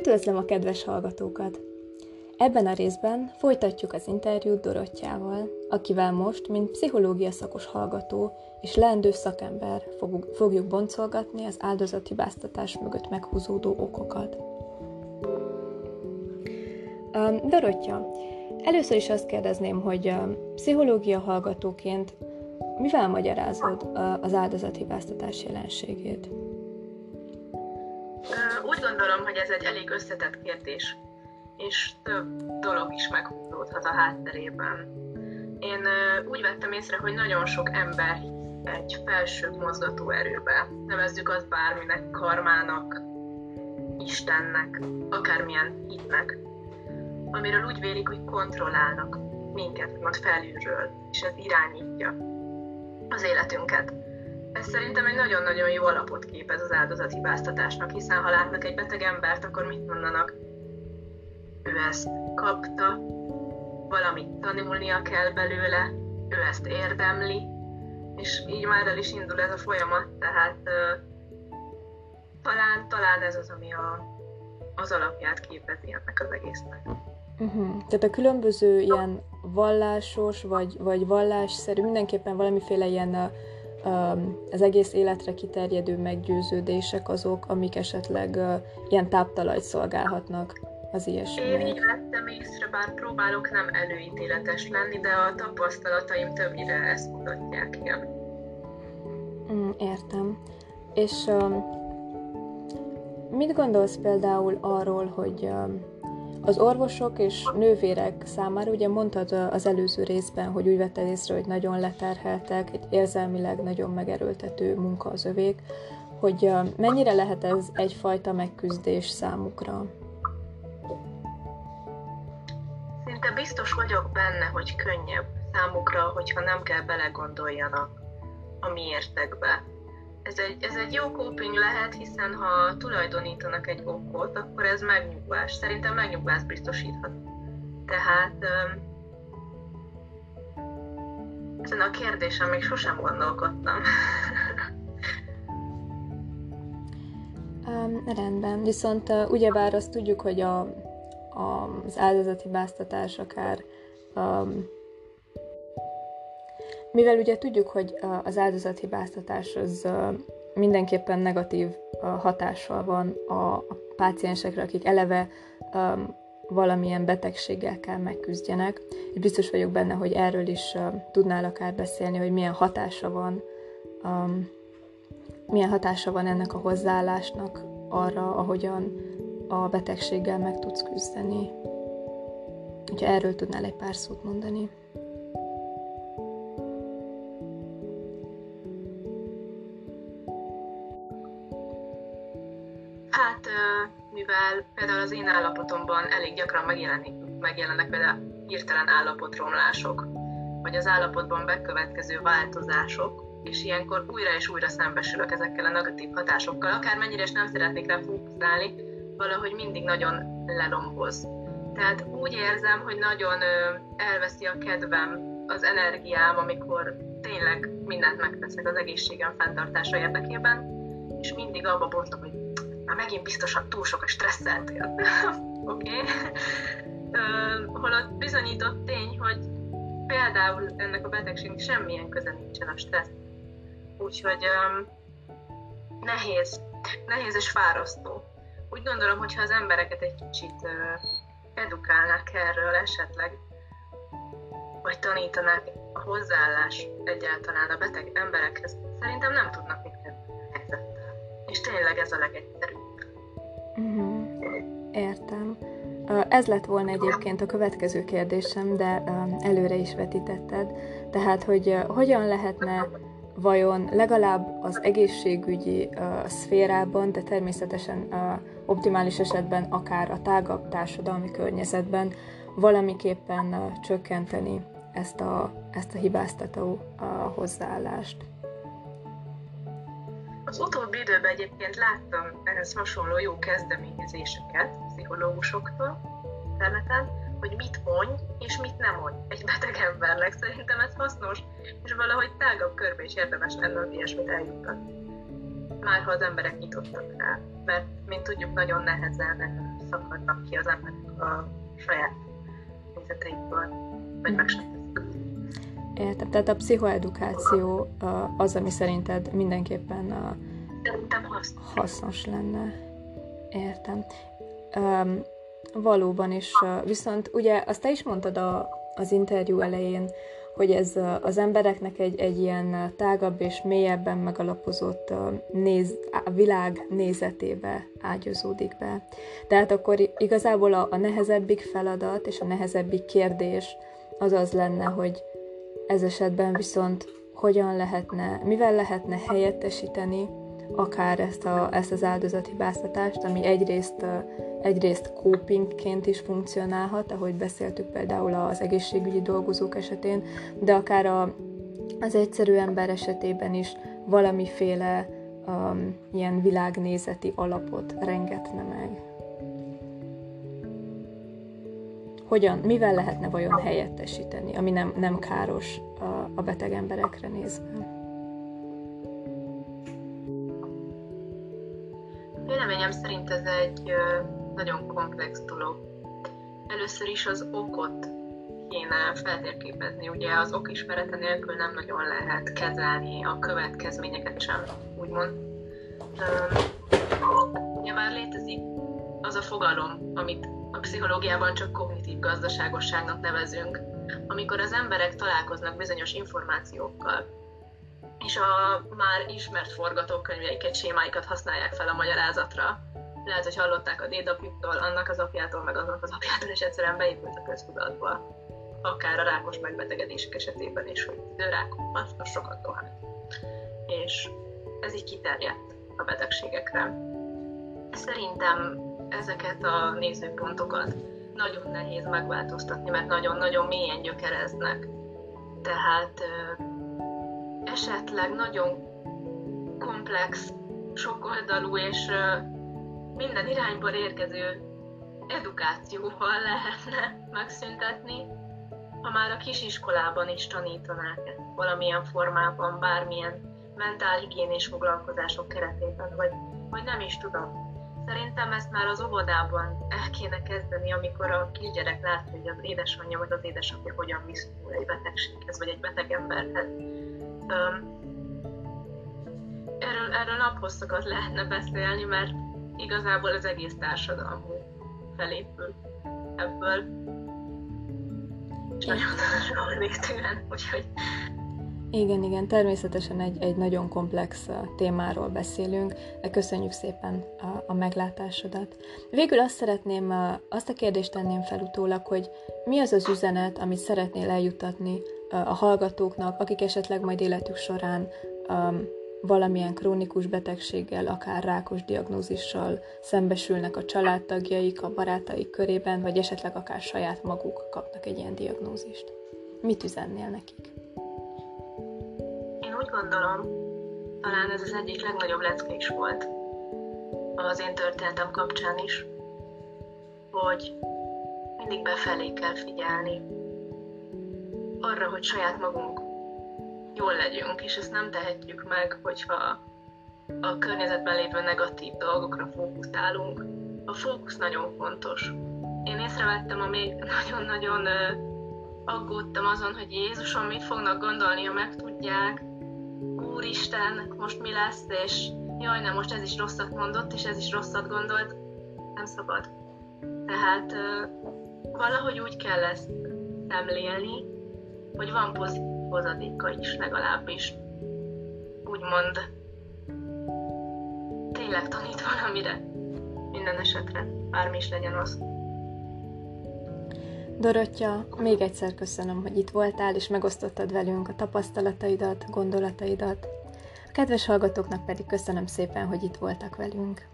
Üdvözlöm a kedves hallgatókat! Ebben a részben folytatjuk az interjút Dorottyával, akivel most, mint pszichológia szakos hallgató és leendő szakember fogjuk boncolgatni az áldozathibáztatás mögött meghúzódó okokat. Dorottya, először is azt kérdezném, hogy pszichológia hallgatóként mivel magyarázod az áldozathibáztatás jelenségét? Úgy gondolom, hogy ez egy elég összetett kérdés, és több dolog is meghúzódhat a hátterében. Én úgy vettem észre, hogy nagyon sok ember egy felső mozgató erőbe, nevezzük azt bárminek, karmának, Istennek, akármilyen hitnek, amiről úgy vélik, hogy kontrollálnak minket, mond felülről, és ez irányítja az életünket. Ez szerintem egy nagyon-nagyon jó alapot képez az áldozathibáztatásnak, hiszen ha látnak egy beteg embert, akkor mit mondanak? Ő ezt kapta, valamit tanulnia kell belőle, ő ezt érdemli, és így már el is indul ez a folyamat, tehát uh, talán, talán ez az, ami a, az alapját képezi ennek az egésznek. Uh-huh. Tehát a különböző ilyen vallásos, vagy, vagy vallásszerű, mindenképpen valamiféle ilyen az egész életre kiterjedő meggyőződések azok, amik esetleg ilyen táptalajt szolgálhatnak az ilyesmi. Én így vettem észre, bár próbálok nem előítéletes lenni, de a tapasztalataim többnyire ezt mutatják, igen. Mm, értem. És um, mit gondolsz például arról, hogy um, az orvosok és nővérek számára, ugye mondtad az előző részben, hogy úgy vetted észre, hogy nagyon leterheltek, egy érzelmileg nagyon megerőltető munka az övék, hogy mennyire lehet ez egyfajta megküzdés számukra? Szinte biztos vagyok benne, hogy könnyebb számukra, hogyha nem kell belegondoljanak a miértekbe ez egy, ez egy jó coping lehet, hiszen ha tulajdonítanak egy okot, akkor ez megnyugvás. Szerintem megnyugvást biztosíthat. Tehát ezen a kérdésen még sosem gondolkodtam. um, rendben, viszont uh, ugyebár azt tudjuk, hogy a, a, az áldozati báztatás akár um, mivel ugye tudjuk, hogy az áldozathibáztatás az mindenképpen negatív hatással van a páciensekre, akik eleve valamilyen betegséggel kell megküzdjenek. És biztos vagyok benne, hogy erről is tudnál akár beszélni, hogy milyen hatása van, milyen hatása van ennek a hozzáállásnak arra, ahogyan a betegséggel meg tudsz küzdeni. Hogyha erről tudnál egy pár szót mondani. Mivel például az én állapotomban elég gyakran megjelenik, megjelennek például hirtelen állapotromlások, vagy az állapotban bekövetkező változások, és ilyenkor újra és újra szembesülök ezekkel a negatív hatásokkal, akármennyire is nem szeretnék rá fókuszálni, valahogy mindig nagyon lelomboz. Tehát úgy érzem, hogy nagyon elveszi a kedvem, az energiám, amikor tényleg mindent megteszek az egészségem fenntartása érdekében, és mindig abba bontok, hogy már megint biztosan túl sok a stresszeltél. Oké? okay? holott bizonyított tény, hogy például ennek a betegségnek semmilyen köze nincsen a stressz. Úgyhogy um, nehéz, nehéz és fárasztó. Úgy gondolom, hogy ha az embereket egy kicsit uh, edukálnák erről esetleg, vagy tanítanák a hozzáállás egyáltalán a beteg emberekhez, szerintem nem tudnak mit helyzettel. És tényleg ez a legegyszerűbb. Uh-huh. Értem. Ez lett volna egyébként a következő kérdésem, de előre is vetítetted. Tehát, hogy hogyan lehetne vajon legalább az egészségügyi uh, szférában, de természetesen optimális esetben akár a tágabb társadalmi környezetben valamiképpen csökkenteni ezt a, ezt a hibáztató hozzáállást. Az utóbbi időben egyébként láttam ehhez hasonló jó kezdeményezéseket pszichológusoktól interneten, hogy mit mondj és mit nem mondj egy beteg embernek. Szerintem ez hasznos, és valahogy tágabb körbe is érdemes lenne az ilyesmit eljuttatni. Már ha az emberek nyitottak rá, mert mint tudjuk, nagyon nehezen szakadnak ki az emberek a saját helyzeteikből, vagy meg sem Értem, tehát a pszichoedukáció az, ami szerinted mindenképpen hasznos. hasznos lenne. Értem. Um, valóban is, viszont ugye azt te is mondtad a, az interjú elején, hogy ez az embereknek egy, egy ilyen tágabb és mélyebben megalapozott néz, a világ nézetébe ágyazódik be. Tehát akkor igazából a, a nehezebbik feladat és a nehezebbik kérdés az az lenne, hogy ez esetben viszont hogyan lehetne, mivel lehetne helyettesíteni akár ezt, a, ezt az áldozathibáztatást, ami egyrészt, egyrészt copingként is funkcionálhat, ahogy beszéltük például az egészségügyi dolgozók esetén, de akár a, az egyszerű ember esetében is valamiféle um, ilyen világnézeti alapot rengetne meg. Hogyan, mivel lehetne vajon helyettesíteni, ami nem, nem káros a, a beteg emberekre nézve? Véleményem szerint ez egy nagyon komplex dolog. Először is az okot kéne feltérképezni. Ugye az okismerete nélkül nem nagyon lehet kezelni a következményeket sem, úgymond. Ugye már létezik az a fogalom, amit a pszichológiában csak kognitív gazdaságosságnak nevezünk, amikor az emberek találkoznak bizonyos információkkal, és a már ismert forgatókönyveiket, sémáikat használják fel a magyarázatra. Lehet, hogy hallották a dédapjuktól, annak az apjától, meg annak az apjától, és egyszerűen beépült a köztudatba. Akár a rákos megbetegedések esetében is, hogy időrák, az sokat dohány. És ez így kiterjedt a betegségekre. Szerintem ezeket a nézőpontokat nagyon nehéz megváltoztatni, mert nagyon-nagyon mélyen gyökereznek. Tehát esetleg nagyon komplex, sokoldalú és minden irányból érkező edukációval lehetne megszüntetni, ha már a kisiskolában is tanítanák valamilyen formában, bármilyen mentálhigiénés foglalkozások keretében, vagy, vagy nem is tudom. Szerintem ezt már az óvodában el kéne kezdeni, amikor a kisgyerek látja, hogy az édesanyja vagy az édesapja hogyan viszonyul egy betegséghez, vagy egy beteg emberhez erről, erről naphosszakat lehetne beszélni, mert igazából az egész társadalom felépül ebből. És nagyon végtelen, úgyhogy igen, igen, természetesen egy, egy nagyon komplex témáról beszélünk, de köszönjük szépen a, a meglátásodat. Végül azt szeretném, azt a kérdést tenném fel utólag, hogy mi az az üzenet, amit szeretnél eljutatni a hallgatóknak, akik esetleg majd életük során um, valamilyen krónikus betegséggel, akár rákos diagnózissal szembesülnek a családtagjaik, a barátaik körében, vagy esetleg akár saját maguk kapnak egy ilyen diagnózist. Mit üzennél nekik? Úgy gondolom, talán ez az egyik legnagyobb lecke is volt az én történetem kapcsán is, hogy mindig befelé kell figyelni, arra, hogy saját magunk jól legyünk, és ezt nem tehetjük meg, hogyha a környezetben lévő negatív dolgokra fókuszálunk. A fókusz nagyon fontos. Én észrevettem, amíg nagyon-nagyon aggódtam azon, hogy Jézuson mit fognak gondolni, ha megtudják, Úristen, most mi lesz, és jaj, nem, most ez is rosszat mondott, és ez is rosszat gondolt. Nem szabad. Tehát valahogy úgy kell ezt szemlélni, hogy van pozitív hozadéka is legalábbis. Úgymond tényleg tanít valamire. Minden esetre, bármi is legyen az. Dorottya, még egyszer köszönöm, hogy itt voltál, és megosztottad velünk a tapasztalataidat, gondolataidat. Kedves hallgatóknak pedig köszönöm szépen, hogy itt voltak velünk.